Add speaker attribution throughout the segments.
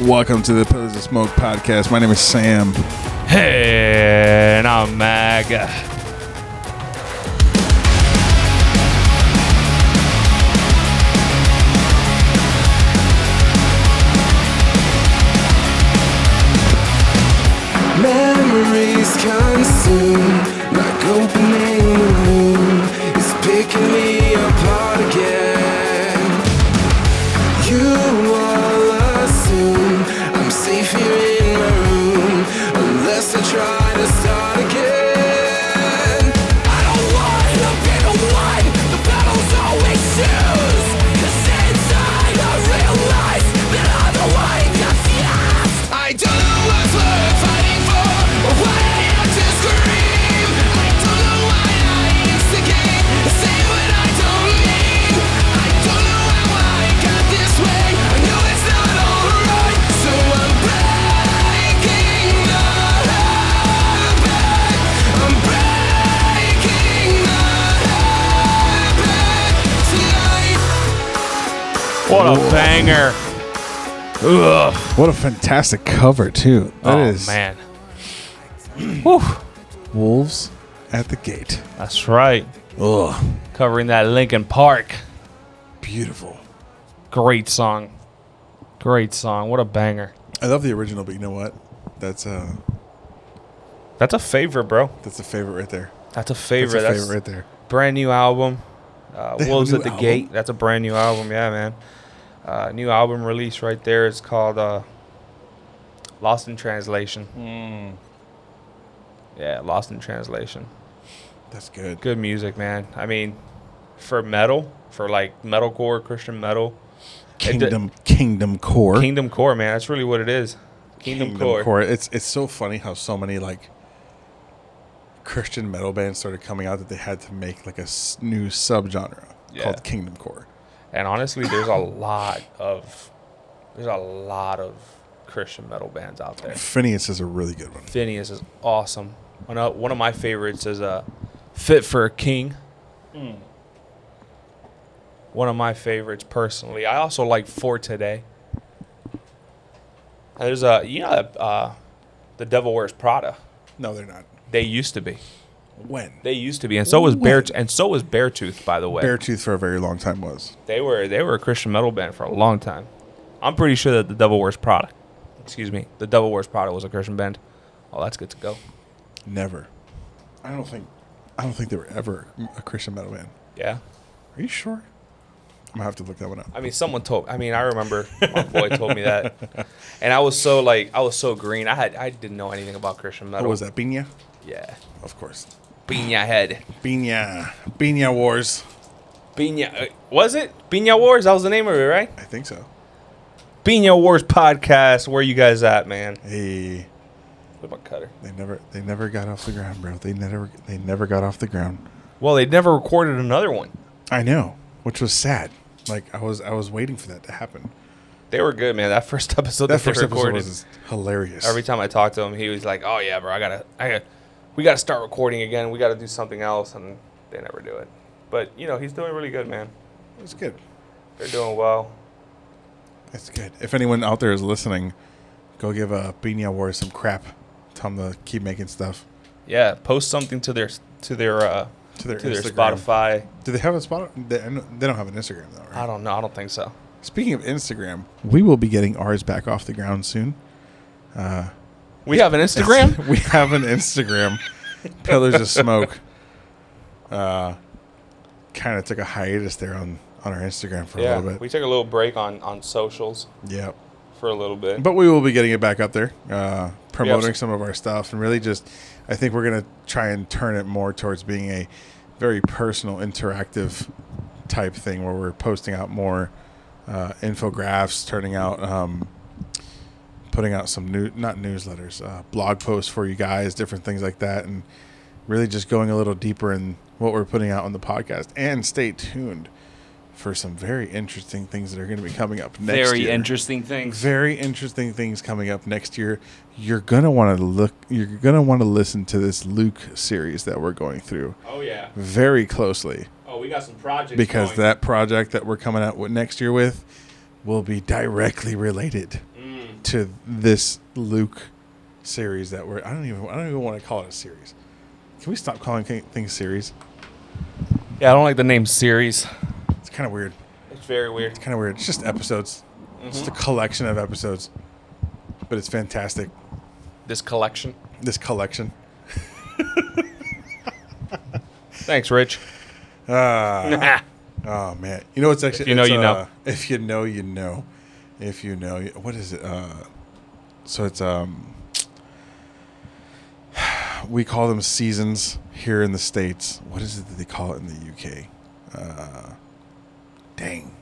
Speaker 1: Welcome to the Pillars of Smoke podcast. My name is Sam.
Speaker 2: Hey, and I'm Mag.
Speaker 3: Memories consume like opening the wound is picking me What
Speaker 2: a banger. Ugh.
Speaker 1: What a fantastic cover, too. That
Speaker 2: oh,
Speaker 1: is
Speaker 2: man. Whew.
Speaker 1: Wolves at the Gate.
Speaker 2: That's right.
Speaker 1: Ugh.
Speaker 2: Covering that Linkin Park.
Speaker 1: Beautiful.
Speaker 2: Great song. Great song. What a banger.
Speaker 1: I love the original, but you know what? That's a
Speaker 2: That's a favorite, bro.
Speaker 1: that's a favorite right there.
Speaker 2: That's a
Speaker 1: That's
Speaker 2: favorite.
Speaker 1: a
Speaker 2: That's,
Speaker 1: favorite right there.
Speaker 2: brand new album. Uh,
Speaker 1: They have a
Speaker 2: Wolves
Speaker 1: new
Speaker 2: at the
Speaker 1: album?
Speaker 2: Gate. That's a brand new album. Yeah, man. Uh, new album release right there. It's called uh, Lost in Translation.
Speaker 1: Hmm.
Speaker 2: Yeah, Lost in Translation.
Speaker 1: That's good.
Speaker 2: Good music, man. I mean, for metal, for like metalcore, Christian metal, it d-
Speaker 1: Kingdom Kingdom Core.
Speaker 2: Kingdom Core, man. That's really what it is. Kingdom, Core.
Speaker 1: It's it's so funny how so many like Christian metal bands started coming out that they had to make like a s- new subgenre
Speaker 2: Yeah.
Speaker 1: called Kingdom Core.
Speaker 2: And honestly, there's a lot of there's a lot of Christian metal bands out there.
Speaker 1: Phinehas is a really good one.
Speaker 2: Phinehas is awesome. One of, one of my favorites is uh, Fit for a King. One of my favorites personally. I also like For Today. There's a you know uh, the Devil Wears Prada.
Speaker 1: No, they're not.
Speaker 2: They used to be.
Speaker 1: When
Speaker 2: They used to be, and so was Bear, and so was Beartooth. By the way,
Speaker 1: Beartooth for a very long time was.
Speaker 2: they were they were a Christian metal band for a long time. I'm pretty sure that the Devil Wears Prada, excuse me, the Devil Wears Prada was a Christian band. Oh, that's good to go.
Speaker 1: Never. I don't think. I don't think they were ever a Christian metal band.
Speaker 2: Yeah.
Speaker 1: Are you sure? I'm gonna have to look that one up.
Speaker 2: I mean, someone told. I mean, I remember my boy told me that, and I was so like, I was so green. I had, I didn't know anything about Christian oh, metal.
Speaker 1: What was that? Bina?
Speaker 2: Yeah,
Speaker 1: Of course.
Speaker 2: Binya head.
Speaker 1: Bina. Bina Wars.
Speaker 2: Binya, uh, was it Binya Wars? That was the name of it, right?
Speaker 1: I think so.
Speaker 2: Binya Wars podcast. Where you guys at, man?
Speaker 1: Hey,
Speaker 2: With my cutter.
Speaker 1: they never they never got off the ground, bro. They never they never got off the ground.
Speaker 2: Well, they never recorded another one.
Speaker 1: I know, which was sad. Like I was I was waiting for that to happen.
Speaker 2: They were good, man. That first episode
Speaker 1: That
Speaker 2: that, they
Speaker 1: first episode was hilarious.
Speaker 2: Every time I talked to him, he was like, "Oh yeah, bro, I gotta, I got, we gotta start recording again. We gotta do something else," and they never do it. But you know, he's doing really good, man.
Speaker 1: it was good.
Speaker 2: They're doing well.
Speaker 1: It's good. If anyone out there is listening, go give uh, Bina Wars some crap. Tell them to keep making stuff
Speaker 2: Yeah, post something to their to their uh,
Speaker 1: to their
Speaker 2: to their Spotify.
Speaker 1: Do they have a spot? They, they don't have an Instagram though, right?
Speaker 2: I don't know. I don't think so.
Speaker 1: Speaking of Instagram, we will be getting ours back off the ground soon.
Speaker 2: We have an Instagram.
Speaker 1: we have an Instagram. Pillars of Smoke. Uh, kind of took a hiatus there on on our Instagram for a little bit.
Speaker 2: we took a little break on on socials
Speaker 1: yeah,
Speaker 2: for a little bit.
Speaker 1: but we will be getting it back up there, uh, promoting
Speaker 2: some-
Speaker 1: some of our stuff, and really just, I think we're gonna try and turn it more towards being a very personal, interactive type thing where we're posting out more uh, infographics, turning out. Um, putting out some new not newsletters uh, blog posts for you guys different things like that and really just going a little deeper in what we're putting out on the podcast and stay tuned for some very interesting things that are going to be coming up next
Speaker 2: Very
Speaker 1: year.
Speaker 2: interesting things.
Speaker 1: very interesting things coming up next year you're going to want to look you're going to want to listen to this luke series that we're going through
Speaker 2: Oh yeah.
Speaker 1: very closely
Speaker 2: Oh, we got some projects.
Speaker 1: because
Speaker 2: going.
Speaker 1: that project that we're coming out with next year with will be directly related. To this Luke series that we're I don't even I don't even want to call it a series. Can we stop calling thi- things series?
Speaker 2: Yeah, I don't like the name series.
Speaker 1: It's kind of weird.
Speaker 2: It's very weird.
Speaker 1: It's kind of weird. It's just episodes. It's just a collection of episodes. But it's fantastic.
Speaker 2: This collection.
Speaker 1: This collection.
Speaker 2: Thanks, Rich.
Speaker 1: Ah. Oh man, you know what's actually
Speaker 2: you know,
Speaker 1: it's,
Speaker 2: you know.
Speaker 1: uh, If you know, you know. If you know, what is it? Uh, so it's um, we call them seasons here in the states. What is it that they call it in the UK? Uh, dang,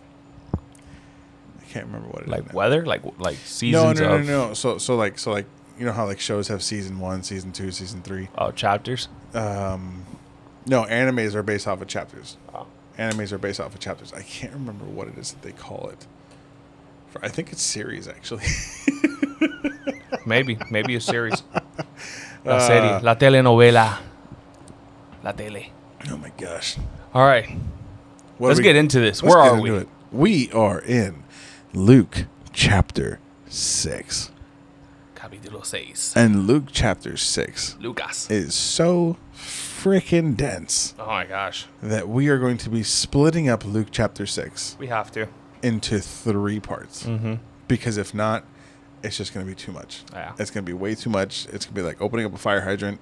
Speaker 1: I can't remember what it is.
Speaker 2: Like
Speaker 1: now.
Speaker 2: weather, like like
Speaker 1: No,
Speaker 2: seasons
Speaker 1: no, no,
Speaker 2: of
Speaker 1: no. So, so like, so like, you know how like shows have season one, season two, season three.
Speaker 2: oh chapters.
Speaker 1: Um, no, animes are based off of chapters
Speaker 2: Oh.
Speaker 1: animes are based off of chapters. I can't remember what it is that they call it. For, I think it's series actually.
Speaker 2: Maybe, maybe a series. La
Speaker 1: Uh,
Speaker 2: serie, la telenovela, la tele.
Speaker 1: oh my gosh.
Speaker 2: All right,
Speaker 1: What
Speaker 2: let's
Speaker 1: we-
Speaker 2: get into this. Where are we?
Speaker 1: it. We are in Luke chapter six,
Speaker 2: Capítulo seis.
Speaker 1: and Luke chapter six
Speaker 2: Lucas.
Speaker 1: is so freaking dense
Speaker 2: Oh my gosh,
Speaker 1: that we are going to be splitting up Luke chapter six
Speaker 2: we have to.
Speaker 1: Into three parts.
Speaker 2: Mm-hmm.
Speaker 1: Because if not, it's just going to be too much.
Speaker 2: Yeah.
Speaker 1: It's going to be way too much. It's going to be like opening up a fire hydrant,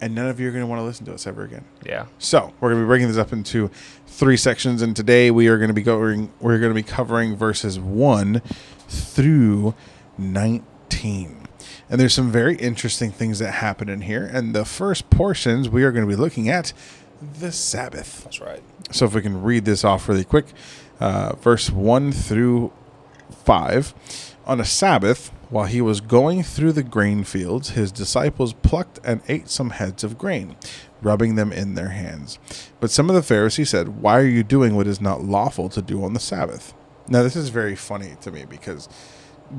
Speaker 1: and none of you are going to want to listen to us ever again.
Speaker 2: Yeah.
Speaker 1: So we're going to be breaking this up into three sections, and today we are going to be going. We're going to be covering verses one through nineteen. And there's some very interesting things that happen in here. And the first portions we are going to be looking at the Sabbath.
Speaker 2: That's right.
Speaker 1: So if we can read this off really quick, uh, verse 1 through 5. On a Sabbath, while he was going through the grain fields, his disciples plucked and ate some heads of grain, rubbing them in their hands. But some of the Pharisees said, Why are you doing what is not lawful to do on the Sabbath? Now, this is very funny to me because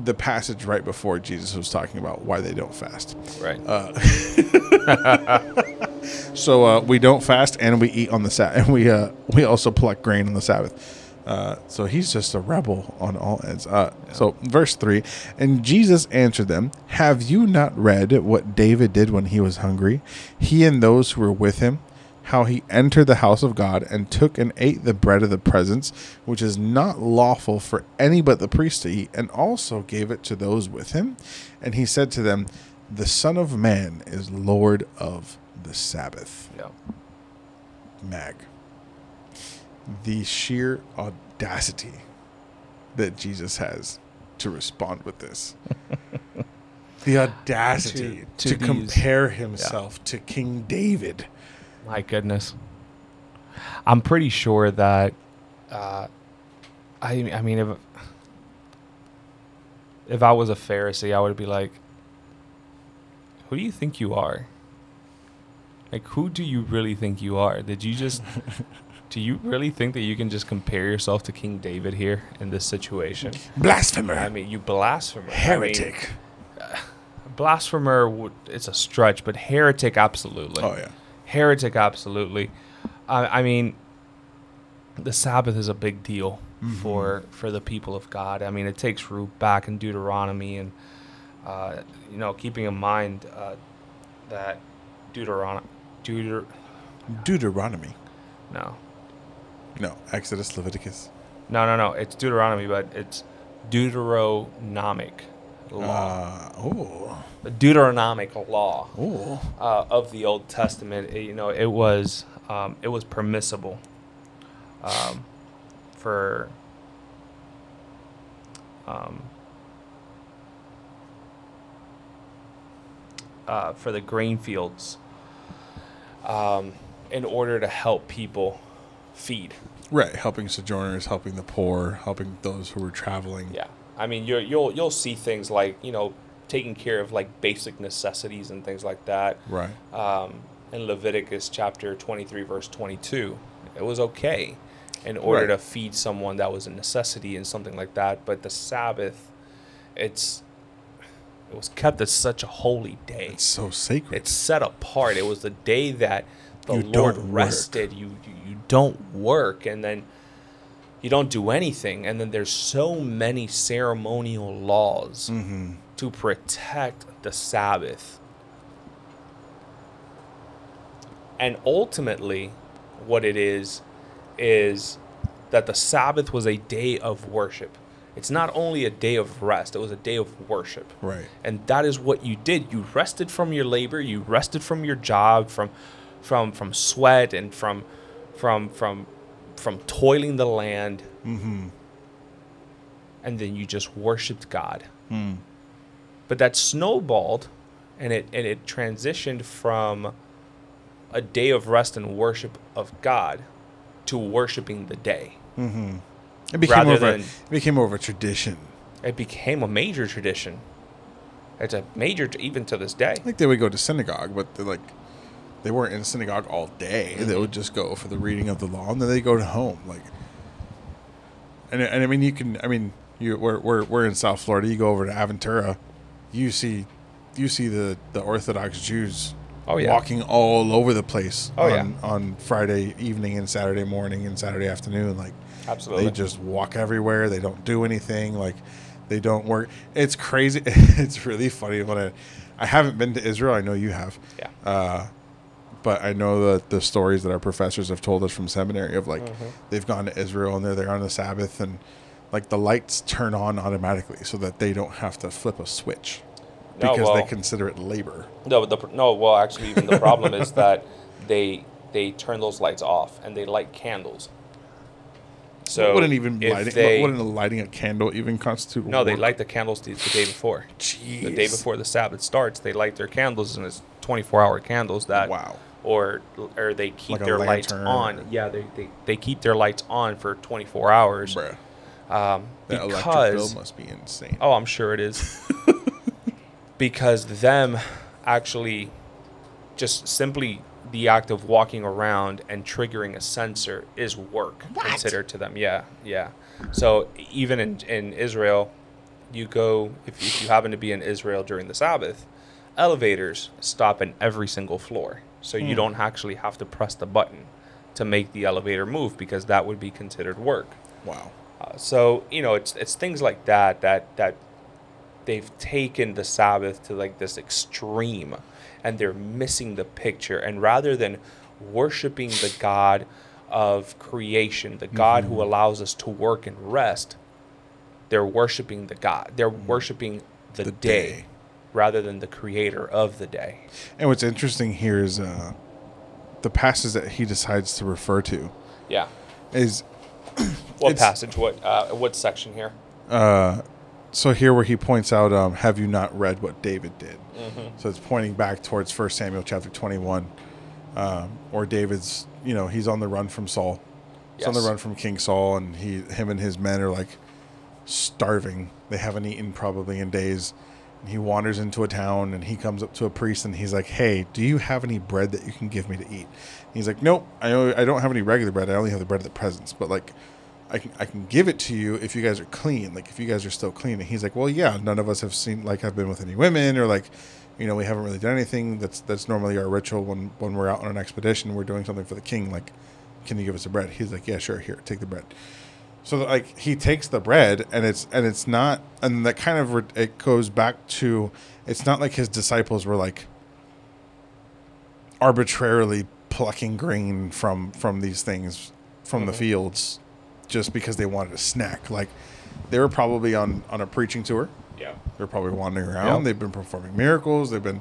Speaker 1: the passage right before Jesus was talking about why they don't fast.
Speaker 2: Right.
Speaker 1: So uh, we don't fast and we eat on the Sabbath, and we uh, we also pluck grain on the Sabbath. Uh, so he's just a rebel on all ends. Uh, So verse three, and Jesus answered them, "Have you not read what David did when he was hungry? He and those who were with him." How he entered the house of God and took and ate the bread of the presence, which is not lawful for any but the priest to eat, and also gave it to those with him. And he said to them, The Son of Man is Lord of the Sabbath.
Speaker 2: yeah.
Speaker 1: Mag. The sheer audacity that Jesus has to respond with this. the audacity to,
Speaker 2: To- to
Speaker 1: compare himself to King David.
Speaker 2: My goodness. I'm pretty sure that uh, I I mean if if I was a Pharisee, I would be like who do you think you are? Like who do you really think you are? Did you just do you really think that you can just compare yourself to King David here in this situation?
Speaker 1: Blasphemer.
Speaker 2: I mean, you blasphemer. I mean,
Speaker 1: heretic.
Speaker 2: blasphemer, it's a stretch, but heretic absolutely.
Speaker 1: oh, yeah.
Speaker 2: Heretic, absolutely. I I mean, the Sabbath is a big deal for for the people of God. I mean, it takes root back in Deuteronomy, and uh, you know, keeping in mind uh, that Deuteronomy, Deuter,
Speaker 1: Deuteronomy.
Speaker 2: no,
Speaker 1: No, Exodus, Leviticus.
Speaker 2: no, no, no, it's Deuteronomy, but it's Deuteronomic law,
Speaker 1: Uh, oh.
Speaker 2: the Deuteronomic law.
Speaker 1: Oh.
Speaker 2: uh, of the Old Testament, it- you know, it was um, it was permissible um, for um, uh, for the grain fields um, in order to help people feed.
Speaker 1: Right. Helping sojourners, helping the poor, helping those who were traveling.
Speaker 2: Yeah, I mean, you're, you'll you'll see things like you know taking care of like basic necessities and things like that.
Speaker 1: Right.
Speaker 2: um, in Leviticus chapter 23, verse 22. It was okay in order
Speaker 1: Right.
Speaker 2: to feed someone that was a necessity and something like that. But the Sabbath, it's it was kept as such a holy day.
Speaker 1: It's so sacred.
Speaker 2: It's set apart. It was the day that the
Speaker 1: You
Speaker 2: Lord rested. You, you you don't work, and then you don't do anything, and then there's so many ceremonial laws
Speaker 1: Mm-hmm.
Speaker 2: to protect the Sabbath. And ultimately, what it is, is that the Sabbath was a day of worship. It's not only a day of rest, it was a day of worship.
Speaker 1: Right.
Speaker 2: And that is what you did. You rested from your labor, you rested from your job, from from from sweat and from from from from toiling the land.
Speaker 1: Mm-hmm.
Speaker 2: And then you just worshiped God.
Speaker 1: Mm.
Speaker 2: But that snowballed and it and it transitioned from a day of rest and worship of God to worshiping the day.
Speaker 1: Mm-hmm. It became more of a, it became more of a tradition.
Speaker 2: It became a major tradition. It's a major even to this day.
Speaker 1: Like they would go to synagogue, but they're like they weren't in synagogue all day. They
Speaker 2: Mm-hmm.
Speaker 1: would just go for the reading of the law, and then they go to home. Like, and and I mean, you can. I mean, you we're we're, we're in South Florida. You go over to Aventura, you see, you see the the Orthodox Jews.
Speaker 2: Oh, yeah.
Speaker 1: walking all over the place
Speaker 2: Oh,
Speaker 1: on,
Speaker 2: yeah.
Speaker 1: on Friday evening and Saturday morning and Saturday afternoon. Like,
Speaker 2: Absolutely.
Speaker 1: they just walk everywhere. They don't do anything. Like they don't work. It's crazy. it's really funny when I, I haven't been to Israel. I know you have.
Speaker 2: Yeah.
Speaker 1: Uh, but I know the the stories that our professors have told us from seminary of like
Speaker 2: Mm-hmm.
Speaker 1: they've gone to Israel and they're there on the Sabbath and like the lights turn on automatically so that they don't have to flip a switch Because they consider it labor.
Speaker 2: No, the no. Well, actually, even the problem is that they they turn those lights off and they light candles. So
Speaker 1: wouldn't even lighting
Speaker 2: they,
Speaker 1: wouldn't lighting a candle even constitute
Speaker 2: no, they light the candles the, the day before.
Speaker 1: Jeez.
Speaker 2: The day before the Sabbath starts, they light their candles, and it's twenty four hour candles that
Speaker 1: Wow.
Speaker 2: or or they keep
Speaker 1: Like
Speaker 2: their lights on.
Speaker 1: or-
Speaker 2: Yeah, they, they they keep their lights on for twenty four hours.
Speaker 1: Bruh.
Speaker 2: Um,
Speaker 1: That electric bill
Speaker 2: because
Speaker 1: must be insane.
Speaker 2: Oh, I'm sure it is. because them actually just simply the act of walking around and triggering a sensor is work considered to them. Yeah, yeah. So even in, in Israel, you go, if, if you happen to be in Israel during the Sabbath, elevators stop in every single floor. So you don't actually have to press the button to make the elevator move because that would be considered work.
Speaker 1: Wow.
Speaker 2: Uh, so you know, it's it's things like that that that they've taken the Sabbath to like this extreme, and they're missing the picture. And rather than worshiping the God of creation, the God who allows us to work and rest, they're worshiping the God. They're worshiping the,
Speaker 1: The
Speaker 2: day,
Speaker 1: day.
Speaker 2: rather than the Creator of the day.
Speaker 1: And what's interesting here is uh, the passage that he decides to refer to
Speaker 2: Yeah.
Speaker 1: is
Speaker 2: What passage? What uh, what section here?
Speaker 1: So here where he points out, um, "Have you not read what David did?"
Speaker 2: Mm-hmm.
Speaker 1: So it's pointing back towards First Samuel chapter twenty-one, um, or David's. You know, he's on the run from Saul. He's on the run from King Saul, and he, him, and his men are like starving. They haven't eaten probably in days. And he wanders into a town, and he comes up to a priest, and he's like, "Hey, do you have any bread that you can give me to eat?" he's like, "Nope, I, I don't have any regular bread. I only have the bread of the presence. But like, I can I can give it to you if you guys are clean. Like if you guys are still clean." And he's like, "Well, yeah, none of us have seen like I've been with any women or like, you know, we haven't really done anything. That's that's normally our ritual when when we're out on an expedition. We're doing something for the king. Like, can you give us the bread?" He's like, "Yeah, sure. Here, take the bread." So like he takes the bread and it's and it's not and that kind of re- it goes back to it's not like his disciples were like arbitrarily plucking grain from from these things from the mm-hmm. fields just because they wanted a snack like they were probably on on a preaching tour
Speaker 2: Yeah.
Speaker 1: they're probably wandering around
Speaker 2: Yep.
Speaker 1: they've been performing miracles they've been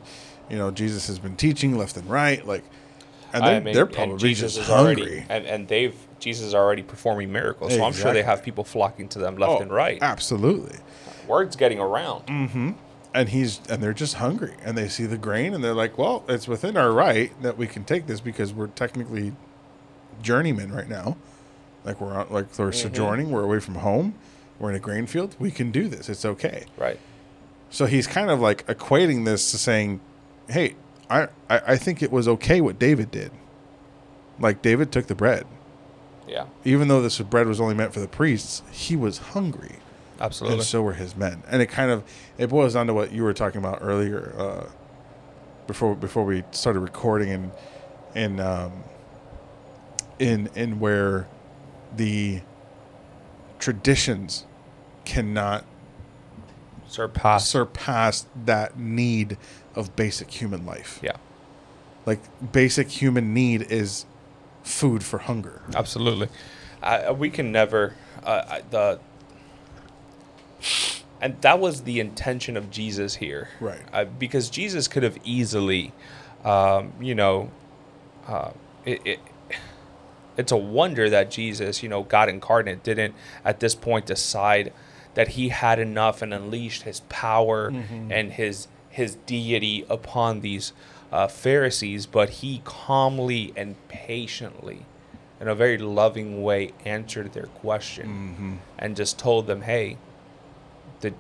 Speaker 1: you know jesus has been teaching left and right like and they're,
Speaker 2: I mean,
Speaker 1: they're
Speaker 2: and
Speaker 1: probably
Speaker 2: Jesus
Speaker 1: just
Speaker 2: is already,
Speaker 1: hungry
Speaker 2: and, and they've Jesus is already performing miracles. So I'm sure they have people flocking to them left
Speaker 1: Oh,
Speaker 2: and right.
Speaker 1: absolutely
Speaker 2: Word's getting around. Mm-hmm.
Speaker 1: and he's and they're just hungry and they see the grain and they're like well it's within our right that we can take this because we're technically journeymen right now like we're on, like we're sojourning we're away from home we're in a grain field we can do this it's okay
Speaker 2: Right.
Speaker 1: so he's kind of like equating this to saying hey i i, I think it was okay what david did like david took the bread
Speaker 2: Yeah.
Speaker 1: even though this bread was only meant for the priests he was hungry
Speaker 2: Absolutely.
Speaker 1: and so were his men. And it kind of it boils down to what you were talking about earlier, uh, before before we started recording, and in um, in in where the traditions cannot
Speaker 2: Surpass.
Speaker 1: surpass that need of basic human life.
Speaker 2: yeah.
Speaker 1: Like basic human need is food for hunger.
Speaker 2: Absolutely. Uh, we can never uh, the and that was the intention of Jesus here,
Speaker 1: Right.
Speaker 2: Uh, because Jesus could have easily, um, you know, uh, it, it. It's a wonder that Jesus, you know, God incarnate, didn't at this point decide that he had enough and unleashed his power and his his deity upon these uh, Pharisees, but he calmly and patiently, in a very loving way, answered their question and just told them, "Hey, did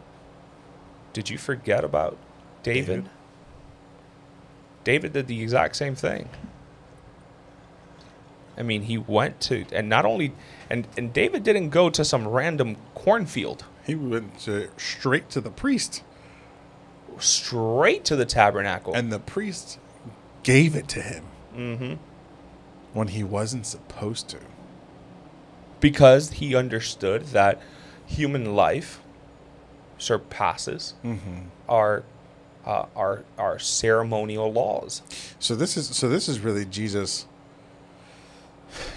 Speaker 2: did you forget about David?
Speaker 1: David.
Speaker 2: David did the exact same thing. I mean, he went to, and not only, and and David didn't go to some random cornfield."
Speaker 1: He went to, straight to the priest,
Speaker 2: straight to the tabernacle.
Speaker 1: and the priest gave it to him
Speaker 2: mm-hmm.
Speaker 1: when he wasn't supposed to.
Speaker 2: because he understood that human life surpasses
Speaker 1: Mm-hmm.
Speaker 2: our uh, our our ceremonial laws.
Speaker 1: So this is so this is really Jesus.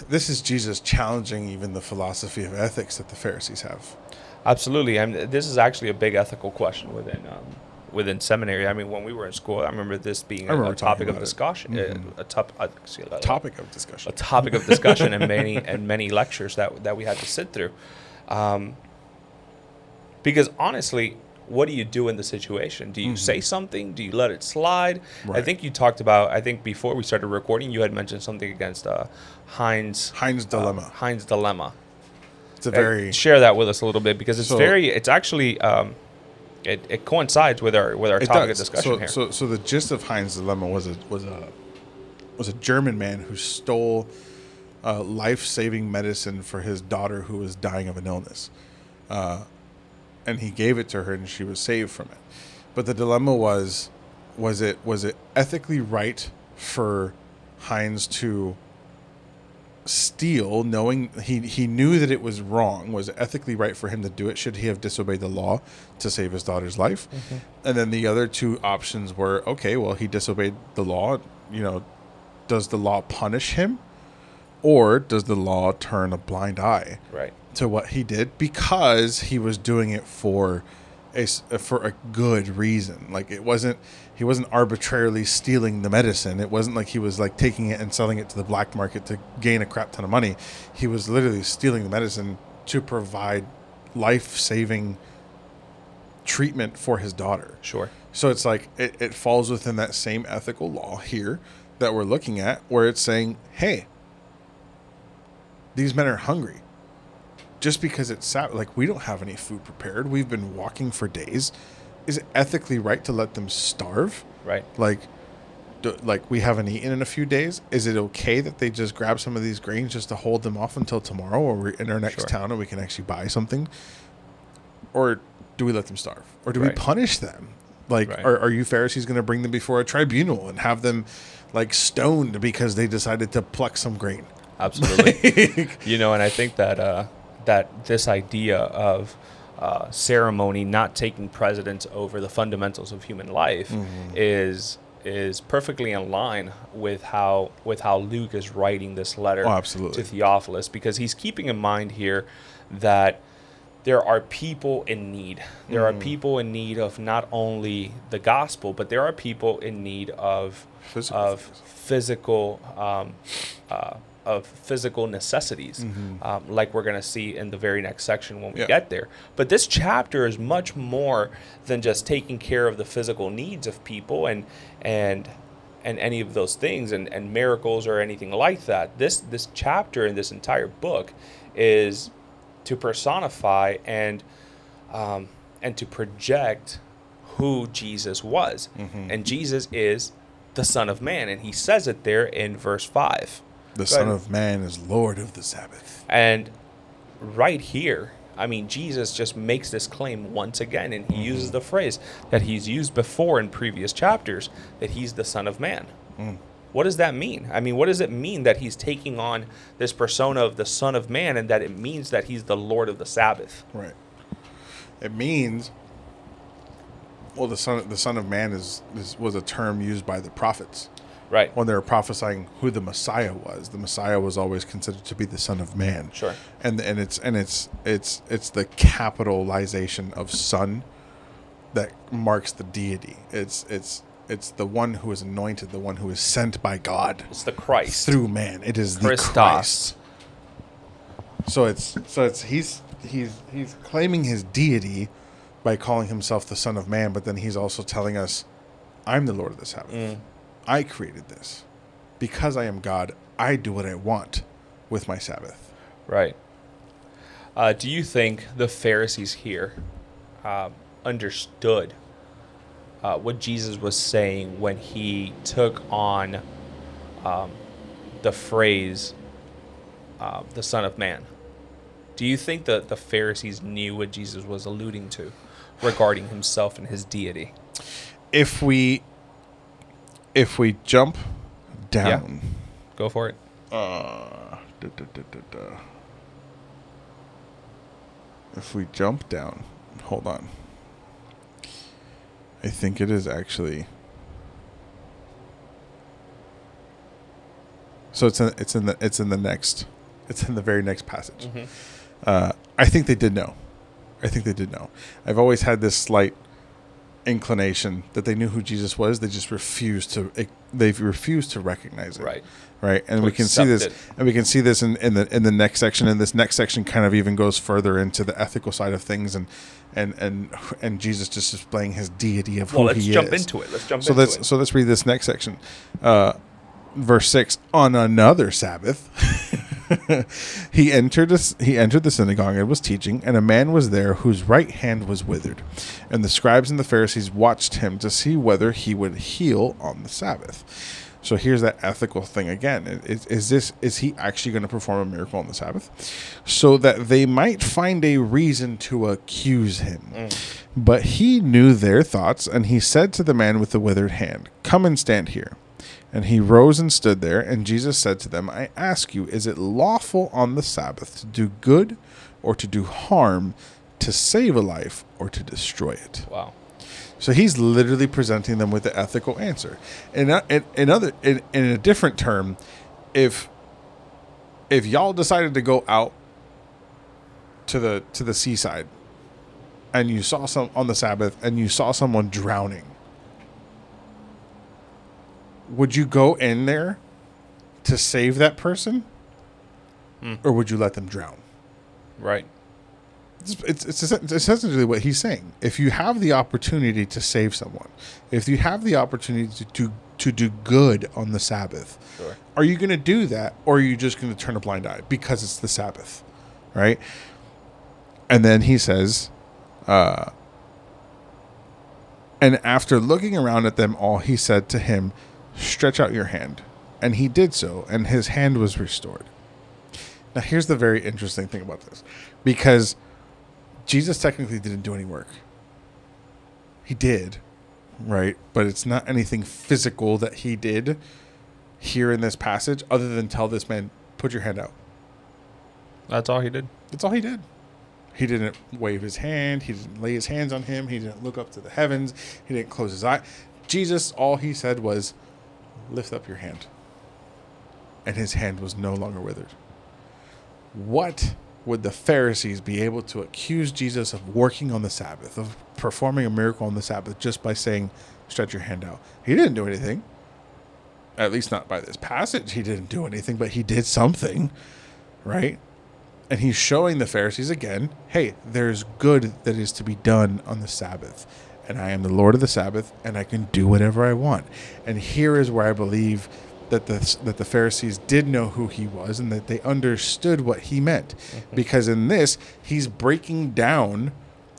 Speaker 1: This is Jesus challenging even the philosophy of ethics that the Pharisees have.
Speaker 2: Absolutely, and this is actually a big ethical question within um, within seminary. I mean, when we were in school, I remember this being
Speaker 1: I
Speaker 2: a,
Speaker 1: remember
Speaker 2: a topic of discussion,
Speaker 1: Mhm.
Speaker 2: uh, a, top, excuse- uh,
Speaker 1: Topic of discussion, a
Speaker 2: topic of discussion and many and many lectures that that we had to sit through. Um, because honestly, what do you do in the situation? Do you say something? Do you let it slide? I
Speaker 1: Mm-hmm.
Speaker 2: Think you talked about. I think before we started recording, you had mentioned something against uh, Heinz
Speaker 1: Heinz
Speaker 2: uh,
Speaker 1: dilemma.
Speaker 2: Heinz dilemma.
Speaker 1: it's a
Speaker 2: Uh,
Speaker 1: very
Speaker 2: share that with us a little bit because it's
Speaker 1: So-
Speaker 2: very. It's actually. Um, it, it coincides with our with our topic
Speaker 1: does.
Speaker 2: of discussion
Speaker 1: so,
Speaker 2: here.
Speaker 1: So, so the gist of Heinz dilemma was a was a was a German man who stole uh, life saving medicine for his daughter who was dying of an illness, uh, and he gave it to her and she was saved from it. But the dilemma was, was it was it ethically right for Heinz to steal knowing he he knew that it was wrong was it ethically right for him to do it? Should he have disobeyed the law to save his daughter's life? Mm-hmm. And then the other two options were okay well he disobeyed the law you know does the law punish him? Or does the law turn a blind eye?
Speaker 2: Right.
Speaker 1: To what he did because he was doing it for a s- uh, for a good reason. Like it wasn't he wasn't arbitrarily stealing the medicine. It wasn't like he was like taking it and selling it to the black market to gain a crap ton of money. He was literally stealing the medicine to provide life-saving treatment for his daughter.
Speaker 2: Sure.
Speaker 1: So it's like it, it falls within that same ethical law here that we're looking at, where it's saying, hey, these men are hungry. Just because it's Sabbath, like we don't have any food prepared. We've been walking for days. Is it ethically right to let them starve?
Speaker 2: Right.
Speaker 1: Like, do, like we haven't eaten in a few days. Is it okay that they just grab some of these grains just to hold them off until tomorrow, or we're in our next
Speaker 2: Sure.
Speaker 1: town and we can actually buy something? Or do we let them starve? Or do we punish them? Like,
Speaker 2: Right.
Speaker 1: are, are you Pharisees going to bring them before a tribunal and have them like stoned because they decided to pluck some grain?
Speaker 2: Absolutely. you know, and I think that uh, that this idea of uh, ceremony not taking precedence over the fundamentals of human life
Speaker 1: Mm-hmm.
Speaker 2: is is perfectly in line with how with how Luke is writing this letter
Speaker 1: Oh, absolutely.
Speaker 2: to Theophilus because he's keeping in mind here that there are people in need. There
Speaker 1: Mm-hmm.
Speaker 2: are people in need of not only the gospel, but there are people in need of
Speaker 1: Physical
Speaker 2: of physical um, uh, of physical necessities, um, like we're going to see in the very next section when we
Speaker 1: Mm-hmm. Yeah.
Speaker 2: get there. But this chapter is much more than just taking care of the physical needs of people and and and any of those things and, and miracles or anything like that. This this chapter in this entire book is to personify and um, and to project who Jesus was. And Jesus is the Son of Man. And he says it there in verse 5.
Speaker 1: The Son of Man is Lord of the Sabbath.
Speaker 2: And right here, I mean, Jesus just makes this claim once again. And he mm-hmm. uses the phrase that he's used before in previous chapters that he's the Son of Man. Mm. what does that mean? I mean, what does it mean that he's taking on this persona of the Son of Man and that it means that he's the Lord of the Sabbath?
Speaker 1: Right. It means well the son the son of man is, is was a term used by the prophets
Speaker 2: Right.
Speaker 1: when they were prophesying who the Messiah was. The Messiah was always considered to be the son of man.
Speaker 2: Sure.
Speaker 1: And and it's and it's it's it's the capitalization of son that marks the deity. It's it's it's the one who is anointed, the one who is sent by God
Speaker 2: It's the Christ.
Speaker 1: through man. It is the Christ. So it's so it's he's he's he's claiming his deity by calling himself the Son of Man, but then he's also telling us, "I'm the Lord of the Sabbath.
Speaker 2: Mm.
Speaker 1: I created this because I am God. I do what I want with my Sabbath."
Speaker 2: Right. Uh, do you think the Pharisees here uh, understood uh, what Jesus was saying when he took on um, the phrase uh, "the Son of Man"? Do you think that the Pharisees knew what Jesus was alluding to regarding himself and his deity?
Speaker 1: If we if we jump down,
Speaker 2: Go for it.
Speaker 1: uh, da, da, da, da, da. if we jump down, hold on. I think it is actually. So it's in it's in the it's in the next it's in the very next passage. Uh, I think they did know. I think they did know. I've always had this slight inclination that they knew who Jesus was. They just refused to. They've refused to recognize it.
Speaker 2: Right.
Speaker 1: Right. And
Speaker 2: To
Speaker 1: we can see this.
Speaker 2: it.
Speaker 1: And we can see this in, in the in the next section. And this next section kind of even goes further into the ethical side of things, and and and and Jesus just displaying his deity of
Speaker 2: Well,
Speaker 1: who
Speaker 2: let's
Speaker 1: he
Speaker 2: jump
Speaker 1: is.
Speaker 2: into it. Let's jump
Speaker 1: So
Speaker 2: into
Speaker 1: let's
Speaker 2: it.
Speaker 1: so let's read this next section. Uh, verse six. On another Sabbath, he entered a, he entered the synagogue and was teaching, and a man was there whose right hand was withered, and the scribes and the Pharisees watched him to see whether he would heal on the Sabbath. So here's that ethical thing again. Is, is this is he actually going to perform a miracle on the Sabbath, so that they might find a reason to accuse him? Mm. But he knew their thoughts, and he said to the man with the withered hand, "Come and stand here." And he rose and stood there, and Jesus said to them, I ask you, is it lawful on the Sabbath to do good or to do harm, to save a life or to destroy it?
Speaker 2: wow.
Speaker 1: So he's literally presenting them with the ethical answer. In a, in, in other in, in a different term, if if y'all decided to go out to the to the seaside and you saw some on the Sabbath and you saw someone drowning, would you go in there to save that person? Or would you let them drown?
Speaker 2: Right.
Speaker 1: It's, it's, it's it's essentially what he's saying. If you have the opportunity to save someone, if you have the opportunity to, to, to do good on the Sabbath,
Speaker 2: Sure.
Speaker 1: are you going to do that or are you just going to turn a blind eye because it's the Sabbath? Right? And then he says, uh, and after looking around at them all, he said to him, Stretch out your hand. And he did so, and his hand was restored. Now, here's the very interesting thing about this because Jesus technically didn't do any work. He did, right? But it's not anything physical that he did here in this passage other than tell this man, put your hand out.
Speaker 2: That's all he did.
Speaker 1: That's all he did. He didn't wave his hand. He didn't lay his hands on him. He didn't look up to the heavens. He didn't close his eye. Jesus, all he said was, lift up your hand. And his hand was no longer withered. What would the Pharisees be able to accuse Jesus of working on the Sabbath, of performing a miracle on the Sabbath just by saying, stretch your hand out? He didn't do anything. At least not by this passage. He didn't do anything, but he did something, right? And he's showing the Pharisees again, hey, there's good that is to be done on the Sabbath. And I am the Lord of the Sabbath, and I can do whatever I want. And here is where I believe that the that the Pharisees did know who he was and that they understood what he meant. Mm-hmm. Because in this, he's breaking down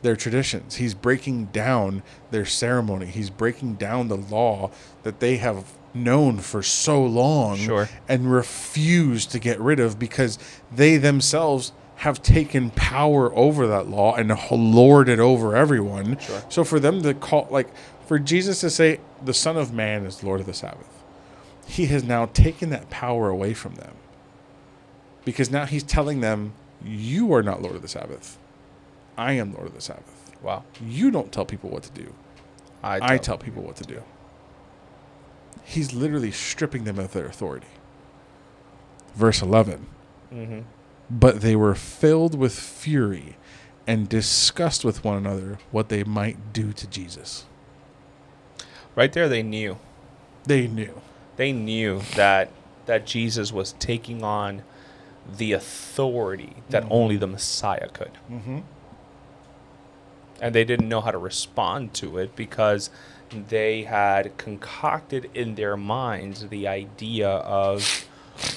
Speaker 1: their traditions. He's breaking down their ceremony. He's breaking down the law that they have known for so long
Speaker 2: Sure.
Speaker 1: and refuse to get rid of because they themselves have taken power over that law and lorded over everyone.
Speaker 2: Sure.
Speaker 1: So for them to call, like, for Jesus to say, the Son of Man is Lord of the Sabbath, he has now taken that power away from them. Because now he's telling them, You are not Lord of the Sabbath. I am Lord of the Sabbath.
Speaker 2: Wow.
Speaker 1: You don't tell people what to do. I tell people what to do. He's literally stripping them of their authority. Verse 11
Speaker 2: Mm-hmm.
Speaker 1: But they were filled with fury and discussed with one another what they might do to Jesus.
Speaker 2: Right there, they knew.
Speaker 1: They knew.
Speaker 2: They knew that that Jesus was taking on the authority that only the Messiah could.
Speaker 1: Mm-hmm.
Speaker 2: and they didn't know how to respond to it because they had concocted in their minds the idea of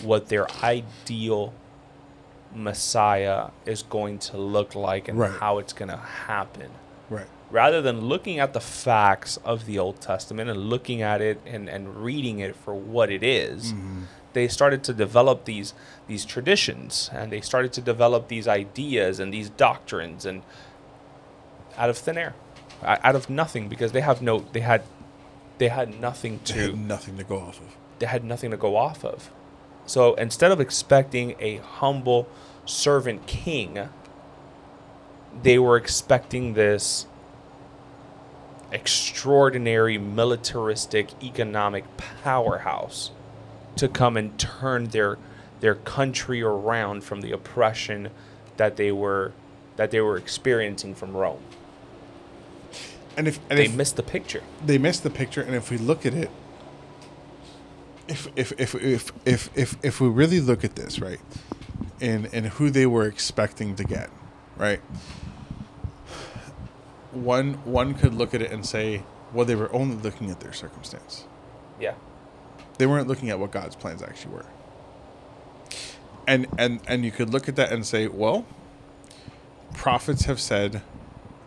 Speaker 2: what their ideal Messiah is going to look like and
Speaker 1: Right.
Speaker 2: how it's going to happen.
Speaker 1: Right.
Speaker 2: Rather than looking at the facts of the Old Testament and looking at it and, and reading it for what it is,
Speaker 1: Mm-hmm.
Speaker 2: they started to develop these these traditions and they started to develop these ideas and these doctrines and out of thin air out of nothing because they have no they had they had nothing to
Speaker 1: had nothing to go off of.
Speaker 2: they had nothing to go off of so instead of expecting a humble servant king they were expecting this extraordinary militaristic economic powerhouse to come and turn their their country around from the oppression that they were that they were experiencing from Rome.
Speaker 1: And if and
Speaker 2: They
Speaker 1: if
Speaker 2: missed the picture.
Speaker 1: they missed the picture, and if we look at it, if if if if if if, if we really look at this right, and and who they were expecting to get, right. One one could look at it and say, well, they were only looking at their circumstance.
Speaker 2: Yeah.
Speaker 1: They weren't looking at what God's plans actually were. And and and you could look at that and say, well, prophets have said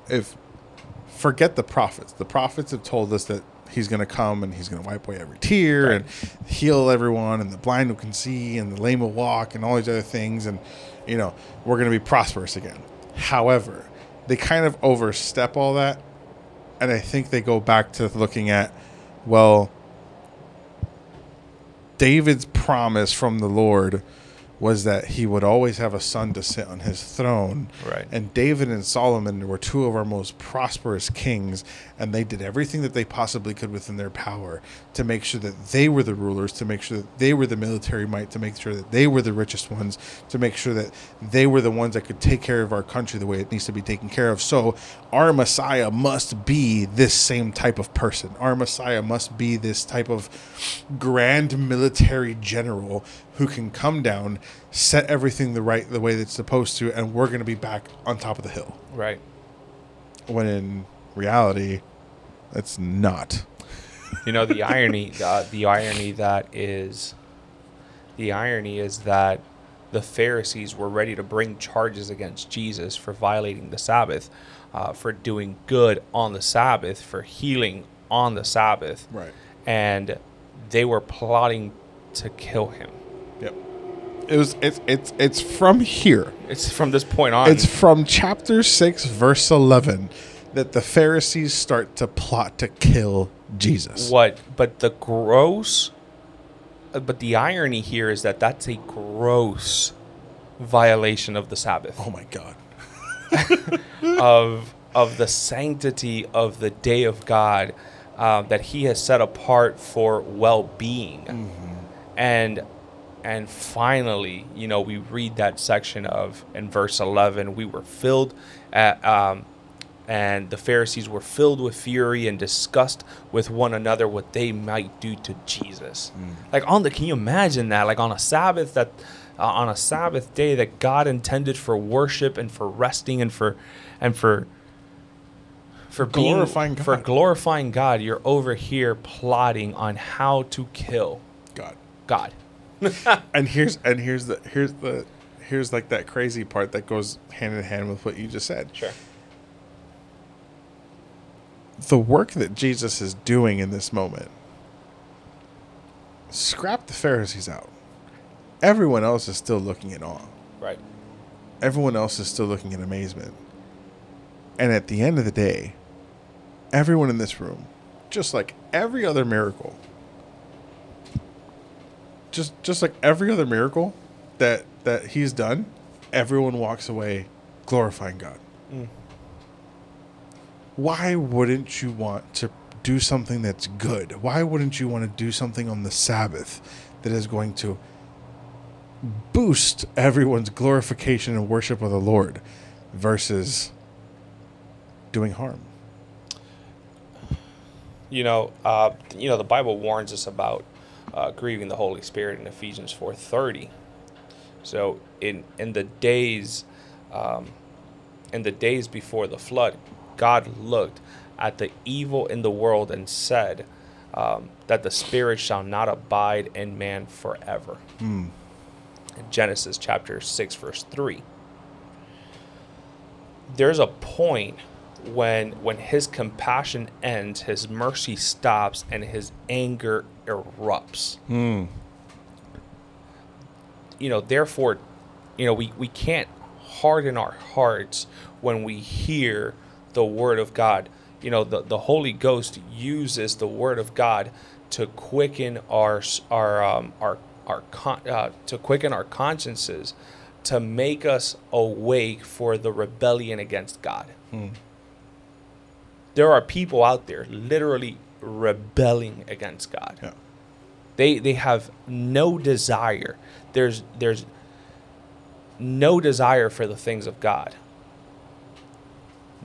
Speaker 1: if forget the prophets. The prophets have told us that he's going to come and he's going to wipe away every tear
Speaker 2: Right.
Speaker 1: and heal everyone and the blind will can see and the lame will walk and all these other things and you know, we're going to be prosperous again. However, they kind of overstep all that and I think they go back to looking at well David's promise from the Lord was that he would always have a son to sit on his throne.
Speaker 2: Right.
Speaker 1: And David and Solomon were two of our most prosperous kings, and they did everything that they possibly could within their power to make sure that they were the rulers, to make sure that they were the military might, to make sure that they were the richest ones, to make sure that they were the ones that could take care of our country the way it needs to be taken care of. So our Messiah must be this same type of person. Our Messiah must be this type of grand military general who can come down, set everything the right the way that's supposed to, and we're going to be back on top of the hill.
Speaker 2: Right.
Speaker 1: When in reality, that's not.
Speaker 2: You know the irony uh, the irony that is the irony is that the Pharisees were ready to bring charges against Jesus for violating the Sabbath, uh, for doing good on the Sabbath, for healing on the Sabbath.
Speaker 1: Right.
Speaker 2: And they were plotting to kill him.
Speaker 1: Yep. It was. It's. It's. It's from here.
Speaker 2: It's from this point on.
Speaker 1: It's from chapter six, verse eleven, that the Pharisees start to plot to kill Jesus.
Speaker 2: what but the gross uh, but the irony here is that that's a gross violation of the sabbath
Speaker 1: Oh my God.
Speaker 2: of of the sanctity of the day of god uh, that he has set apart for well-being and and finally you know we read that section of in verse 11 we were filled at um, and the Pharisees were filled with fury and discussed with one another what they might do to Jesus. Like on the, can you imagine that? Like on a Sabbath that, uh, on a Sabbath day that God intended for worship and for resting and for, and for, for being
Speaker 1: Glorifying
Speaker 2: for glorifying God. You're over here plotting on how to kill
Speaker 1: God.
Speaker 2: God.
Speaker 1: And here's and here's the here's the here's like that crazy part that goes hand in hand with what you just said.
Speaker 2: Sure.
Speaker 1: the work that Jesus is doing in this moment, scrap the Pharisees out. Everyone else is still looking in awe.
Speaker 2: Right.
Speaker 1: Everyone else is still looking in amazement. And at the end of the day, everyone in this room, just like every other miracle, just just like every other miracle that that he's done, everyone walks away glorifying God. Why wouldn't you want to do something that's good? Why wouldn't you want to do something on the Sabbath that is going to boost everyone's glorification and worship of the Lord versus doing harm?
Speaker 2: You know, uh, you know, the Bible warns us about uh, grieving the Holy Spirit in Ephesians four thirty. So in in the days, um, in the days before the flood, God looked at the evil in the world and said um, that the Spirit shall not abide in man forever. In Genesis chapter six verse three. There's a point when when his compassion ends, his mercy stops, and his anger erupts. You know, therefore, you know, we, we can't harden our hearts when we hear the word of God. You know, the, the Holy Ghost uses the word of God to quicken our our um, our our con- uh, to quicken our consciences, to make us awake for the rebellion against God there are people out there literally rebelling against God.
Speaker 1: Yeah.
Speaker 2: They they have no desire. There's there's no desire for the things of God.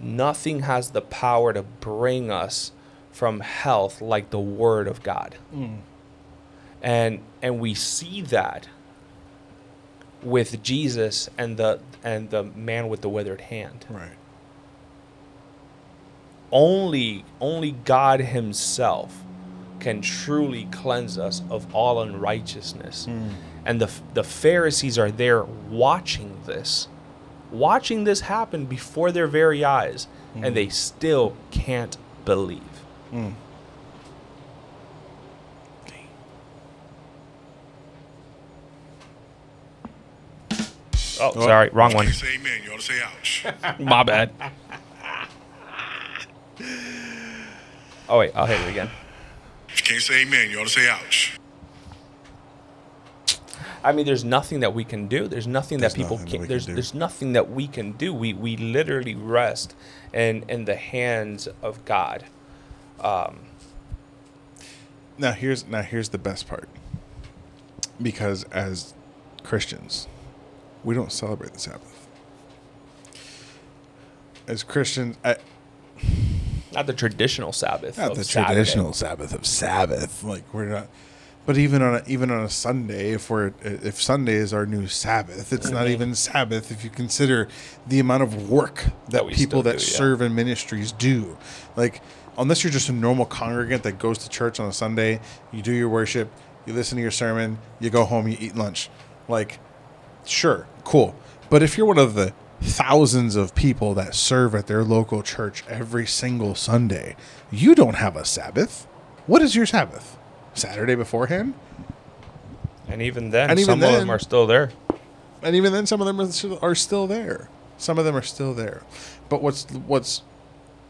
Speaker 2: Nothing has the power to bring us from health like the word of God. Mm. And and we see that with Jesus and the and the man with the withered hand
Speaker 1: Right.
Speaker 2: Only only God himself can truly cleanse us of all unrighteousness. Hmm. And the the Pharisees are there watching this. Watching this happen before their very eyes and hmm. they still can't believe. Hmm. Oh, oh, sorry, wrong one.
Speaker 4: You say amen. You ought to say ouch.
Speaker 2: My bad. Oh wait, I'll hit it again.
Speaker 4: if you can't say amen, you ought to say ouch.
Speaker 2: I mean, there's nothing that we can do. There's nothing
Speaker 1: There's
Speaker 2: that people
Speaker 1: nothing that
Speaker 2: can.
Speaker 1: can
Speaker 2: there's
Speaker 1: do.
Speaker 2: there's nothing that we can do. We we literally rest in in the hands of God.
Speaker 1: Um, now here's now here's the best part. Because as Christians, we don't celebrate the Sabbath. As Christians, I,
Speaker 2: Not the traditional Sabbath.
Speaker 1: not
Speaker 2: of
Speaker 1: the
Speaker 2: Saturday.
Speaker 1: traditional Sabbath of Sabbath. Like we're not. But even on a, even on a Sunday, if we're if Sunday is our new Sabbath, it's not
Speaker 2: Mhm.
Speaker 1: even Sabbath if you consider the amount of work that,
Speaker 2: That
Speaker 1: people that
Speaker 2: do, yeah.
Speaker 1: serve in ministries do. Like unless you're just a normal congregant that goes to church on a Sunday, you do your worship, you listen to your sermon, you go home, you eat lunch. Like sure, cool. But if you're one of the thousands of people that serve at their local church every single Sunday, you don't have a Sabbath. What is your Sabbath? Saturday beforehand?
Speaker 2: And even then,
Speaker 1: And even
Speaker 2: some of them are still there.
Speaker 1: And even then, some of them are still, are still there. Some of them are still there. But what's what's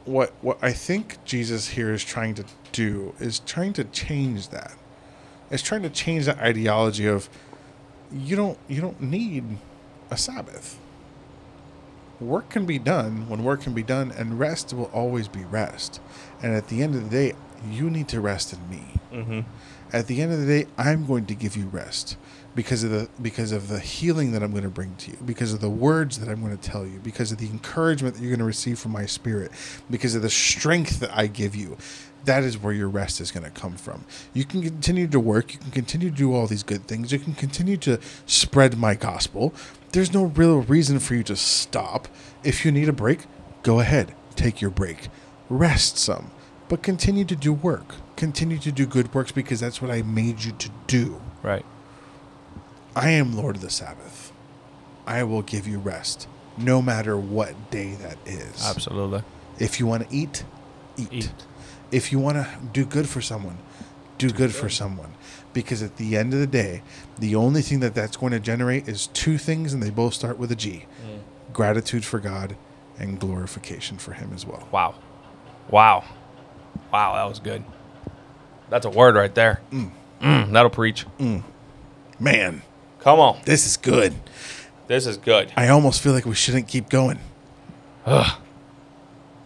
Speaker 1: what what I think Jesus here is trying to do is trying to change that. It's trying to change that ideology of you don't you don't need a Sabbath. Work can be done when work can be done, and rest will always be rest. And at the end of the day, you need to rest in me.
Speaker 2: Mm-hmm.
Speaker 1: At the end of the day, I'm going to give you rest because of the because of the healing that I'm going to bring to you, because of the words that I'm going to tell you, because of the encouragement that you're going to receive from my spirit, because of the strength that I give you. That is where your rest is going to come from. You can continue to work, you can continue to do all these good things, you can continue to spread my gospel. There's no real reason for you to stop. If you need a break, go ahead, take your break. Rest some, but continue to do work. Continue to do good works because that's what I made you to do.
Speaker 2: Right.
Speaker 1: I am Lord of the Sabbath. I will give you rest, no matter what day that is.
Speaker 2: Absolutely.
Speaker 1: If you want to eat, eat.
Speaker 2: Eat.
Speaker 1: If you want to do good for someone, do good for someone. Because at the end of the day, the only thing that that's going to generate is two things, and they both start with a G mm. gratitude for God and glorification for Him as well.
Speaker 2: Wow. Wow. Wow, that was good. That's a word right there. Mm, mm that'll preach. Mm.
Speaker 1: Man,
Speaker 2: Come on.
Speaker 1: this is good.
Speaker 2: This is good.
Speaker 1: I almost feel like we shouldn't keep going.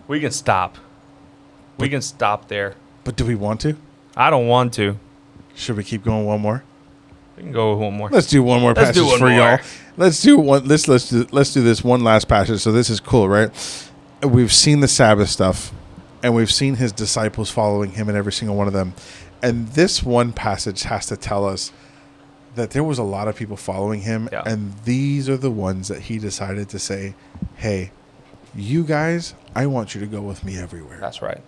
Speaker 2: We can stop. We can stop there.
Speaker 1: But do we want to?
Speaker 2: I don't want to.
Speaker 1: Should we keep going one more?
Speaker 2: We can go with one more.
Speaker 1: Let's do one more
Speaker 2: Let's
Speaker 1: passage
Speaker 2: one
Speaker 1: for
Speaker 2: more.
Speaker 1: y'all. Let's do one. Let's let's do, let's do this one last passage. So this is cool, right? We've seen the Sabbath stuff, and we've seen his disciples following him in every single one of them. And this one passage has to tell us that there was a lot of people following him,
Speaker 2: Yeah.
Speaker 1: and these are the ones that he decided to say, "Hey, you guys, I want you to go with me everywhere."
Speaker 2: That's right.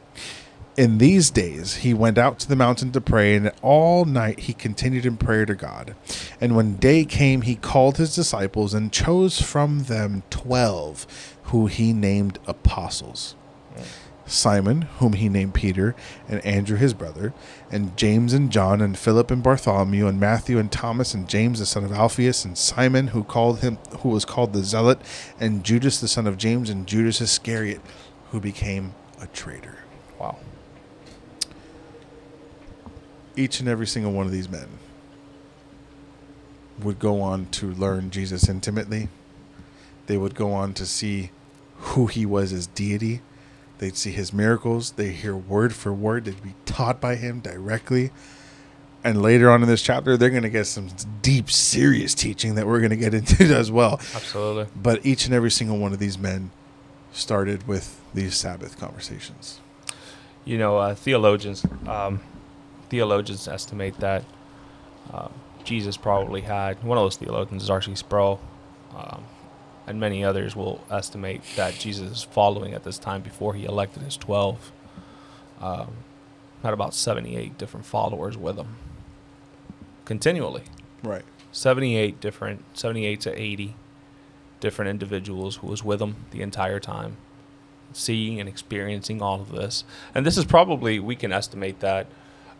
Speaker 1: In these days, he went out to the mountain to pray, and all night he continued in prayer to God. And when day came, he called his disciples and chose from them twelve, who he named apostles Simon, whom he named Peter, and Andrew his brother, and James and John, and Philip and Bartholomew, and Matthew and Thomas, and James the son of Alphaeus, and Simon, who called him, who was called the Zealot, and Judas the son of James, and Judas Iscariot, who became a traitor.
Speaker 2: Wow.
Speaker 1: Each and every single one of these men would go on to learn Jesus intimately. They would go on to see who he was as deity. They'd see his miracles. They'd hear word for word. They'd be taught by him directly. And later on in this chapter, they're going to get some deep, serious teaching that we're going to get into as well.
Speaker 2: Absolutely.
Speaker 1: But each and every single one of these men started with these Sabbath conversations.
Speaker 2: You know, uh, theologians um, theologians estimate that um, Jesus probably had one of those theologians is R.C. Sproul, um, and many others will estimate that Jesus' following at this time before he elected his twelve um, had about seventy-eight different followers with him continually.
Speaker 1: Right.
Speaker 2: 78 different 78 to 80 different individuals who was with him the entire time seeing and experiencing all of this and this is probably we can estimate that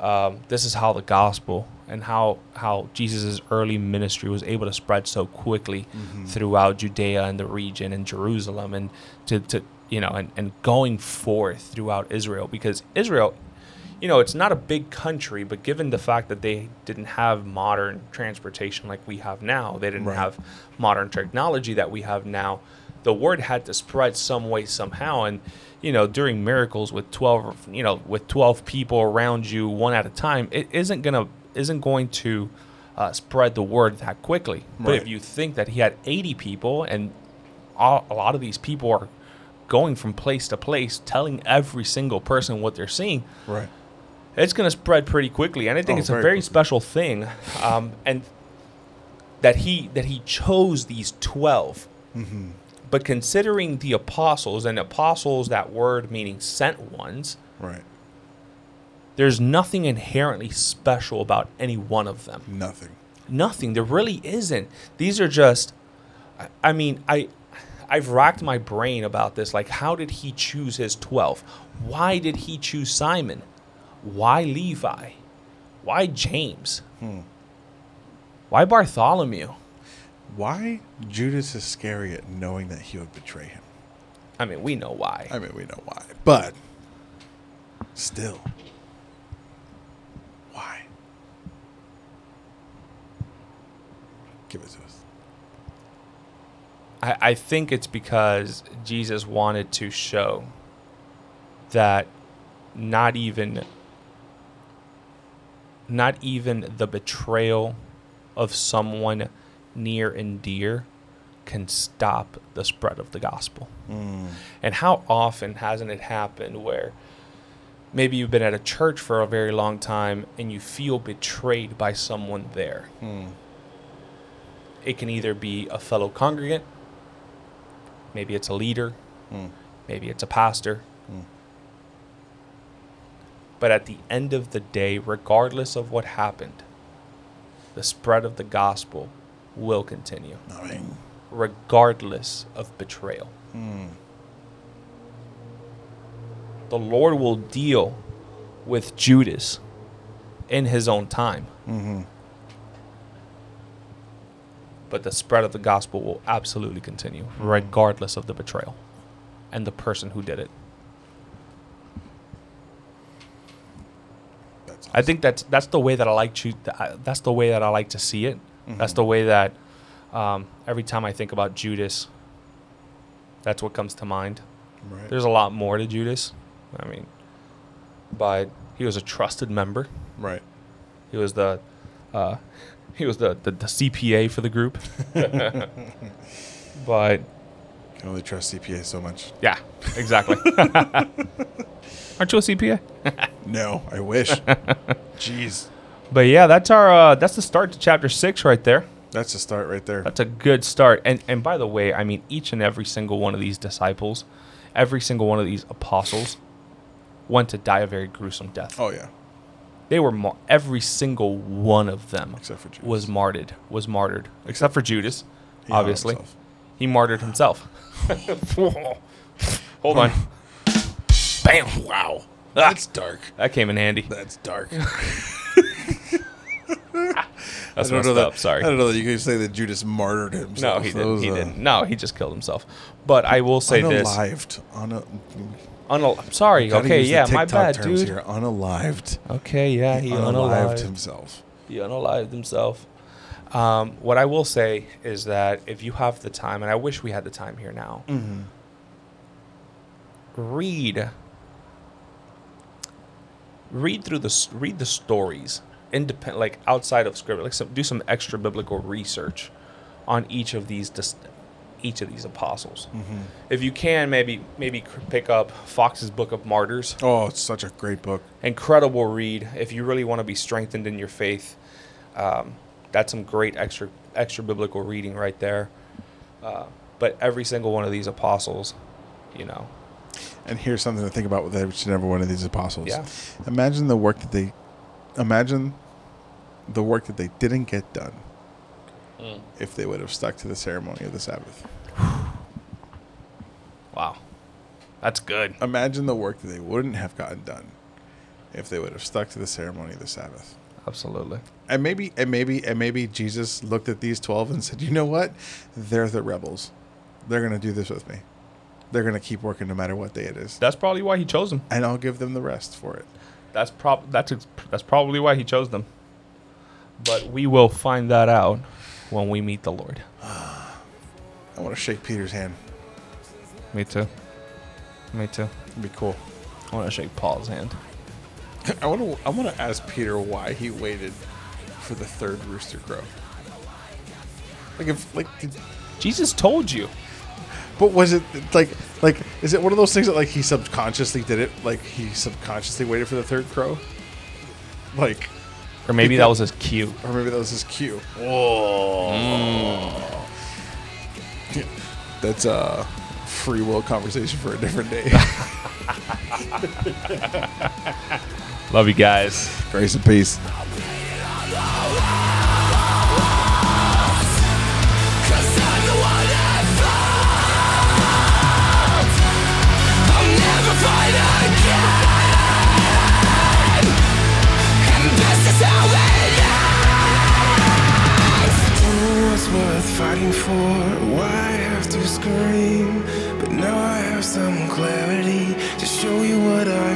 Speaker 2: um, this is how the gospel and how how jesus' early ministry was able to spread so quickly throughout judea and the region and jerusalem and to, to you know and, and going forth throughout israel because israel you know, it's not a big country, but given the fact that they didn't have modern transportation like we have now, they didn't
Speaker 1: Right.
Speaker 2: have modern technology that we have now, the word had to spread some way somehow. And, you know, during miracles with 12, you know, with 12 people around you one at a time, it isn't going to, isn't going to uh, spread the word that quickly. But if you think that he had 80 people and all, a lot of these people are going from place to place, telling every single person what they're seeing,
Speaker 1: Right.
Speaker 2: it's going to spread pretty quickly, and I think
Speaker 1: Oh,
Speaker 2: it's a
Speaker 1: very
Speaker 2: very
Speaker 1: quickly.
Speaker 2: special thing, um, and that he that he chose these 12
Speaker 1: Mm-hmm.
Speaker 2: But considering the apostles and apostles, that word meaning sent ones,
Speaker 1: Right.
Speaker 2: there's nothing inherently special about any one of them.
Speaker 1: Nothing.
Speaker 2: Nothing. There really isn't. These are just. I- I mean, I. I've racked my brain about this. Like, how did he choose his 12? Why did he choose Simon? Why Levi? Why James? Hmm. Why Bartholomew?
Speaker 1: Why Judas Iscariot knowing that he would betray him?
Speaker 2: I mean, we know why.
Speaker 1: I mean, we know why. But still, why? Give it to us.
Speaker 2: I, I think it's because Jesus wanted to show that not even not even the betrayal of someone near and dear can stop the spread of the gospel. Mm. And how often hasn't it happened where maybe you've been at a church for a very long time and you feel betrayed by someone there? Hmm. It can either be a fellow congregant, maybe it's a leader, hmm. maybe it's a pastor. Hmm. But at the end of the day, regardless of what happened, the spread of the gospel will continue,
Speaker 1: I mean,
Speaker 2: regardless of betrayal. Hmm. The Lord will deal with Judas in his own time. Mm-hmm. But the spread of the gospel will absolutely continue, hmm. regardless of the betrayal and the person who did it.
Speaker 1: that's
Speaker 2: I think that's that's the way that I like to. That's the way that I like to see it. That's the way that um, every time I think about Judas, that's what comes to mind.
Speaker 1: Right.
Speaker 2: There's a lot more to Judas. I mean, but he was a trusted member.
Speaker 1: right.
Speaker 2: He was the uh, he was the, the, the CPA for the group. but
Speaker 1: Can only trust CPA so much.
Speaker 2: yeah, exactly. Aren't you a CPA?
Speaker 1: No, I wish. Jeez.
Speaker 2: But yeah, that's our uh, that's the start to chapter six right there.
Speaker 1: That's the start right there.
Speaker 2: That's a good start. And and by the way, I mean each and every single one of these disciples, every single one of these apostles, went to die a very gruesome death.
Speaker 1: Oh yeah.
Speaker 2: They were mar- every single one of them
Speaker 1: Except for Judas.
Speaker 2: was martyred. Was martyred, except for Judas,
Speaker 1: He
Speaker 2: obviously. He martyred himself. Hold on. Bam!
Speaker 1: Wow.
Speaker 2: Ah.
Speaker 1: That's dark.
Speaker 2: That came in handy.
Speaker 1: That's dark.
Speaker 2: That's
Speaker 1: I don't
Speaker 2: messed
Speaker 1: know that,
Speaker 2: up. Sorry.
Speaker 1: I don't know that you can say that Judas martyred himself.
Speaker 2: No, he didn't. He
Speaker 1: uh,
Speaker 2: didn't. No, he just killed himself. But I will say this.
Speaker 1: unalived. Una-
Speaker 2: Unal- I'm sorry. Okay, yeah, my bad,
Speaker 1: terms
Speaker 2: dude.
Speaker 1: Here. Unalived.
Speaker 2: Okay, yeah, he
Speaker 1: unalived
Speaker 2: unalived.
Speaker 1: himself.
Speaker 2: He unalived himself. Um, what I will say is that if you have the time, and I wish we had the time here now,
Speaker 1: Mm-hmm.
Speaker 2: read read through the read the stories independent like outside of scripture like some, do some extra biblical research on each of these dis- each of these apostles
Speaker 1: Mm-hmm.
Speaker 2: if you can maybe maybe pick up Foxe's book of martyrs
Speaker 1: Oh, it's such a great book.
Speaker 2: incredible read if you really want to be strengthened in your faith um, that's some great extra extra biblical reading right there uh, but every single one of these apostles you know
Speaker 1: And here's something to think about with each and every one of these apostles.
Speaker 2: Yeah.
Speaker 1: Imagine the work that they, imagine the work that they didn't get done
Speaker 2: Mm.
Speaker 1: if they would have stuck to the ceremony of the Sabbath.
Speaker 2: wow that's good
Speaker 1: Imagine the work that they wouldn't have gotten done if they would have stuck to the ceremony of the Sabbath.
Speaker 2: absolutely
Speaker 1: And maybe, and maybe, and maybe Jesus looked at these twelve and said, "You know what? They're the rebels. They're going to do this with me. They're going to keep working no matter what day it is,
Speaker 2: That's probably why he chose them.
Speaker 1: and I'll give them the rest for it."
Speaker 2: That's prob that's ex- that's probably why he chose them. But we will find that out when we meet the Lord.
Speaker 1: I want to shake Peter's hand.
Speaker 2: Me too. Me too.
Speaker 1: It'd be cool.
Speaker 2: I want to shake Paul's hand.
Speaker 1: I want to. I want to ask Peter why he waited for the third rooster crow. Like if like, did,
Speaker 2: Jesus told you.
Speaker 1: But was it like like is it one of those things that like he subconsciously did it? Like he subconsciously waited for the third crow. Like,
Speaker 2: Or maybe that was his cue.
Speaker 1: or maybe that was his cue. Whoa. That's a free will conversation for a different day.
Speaker 2: Love you guys.
Speaker 1: Grace and peace.
Speaker 3: Fighting for, why I have to scream. But now I have some clarity to show you what I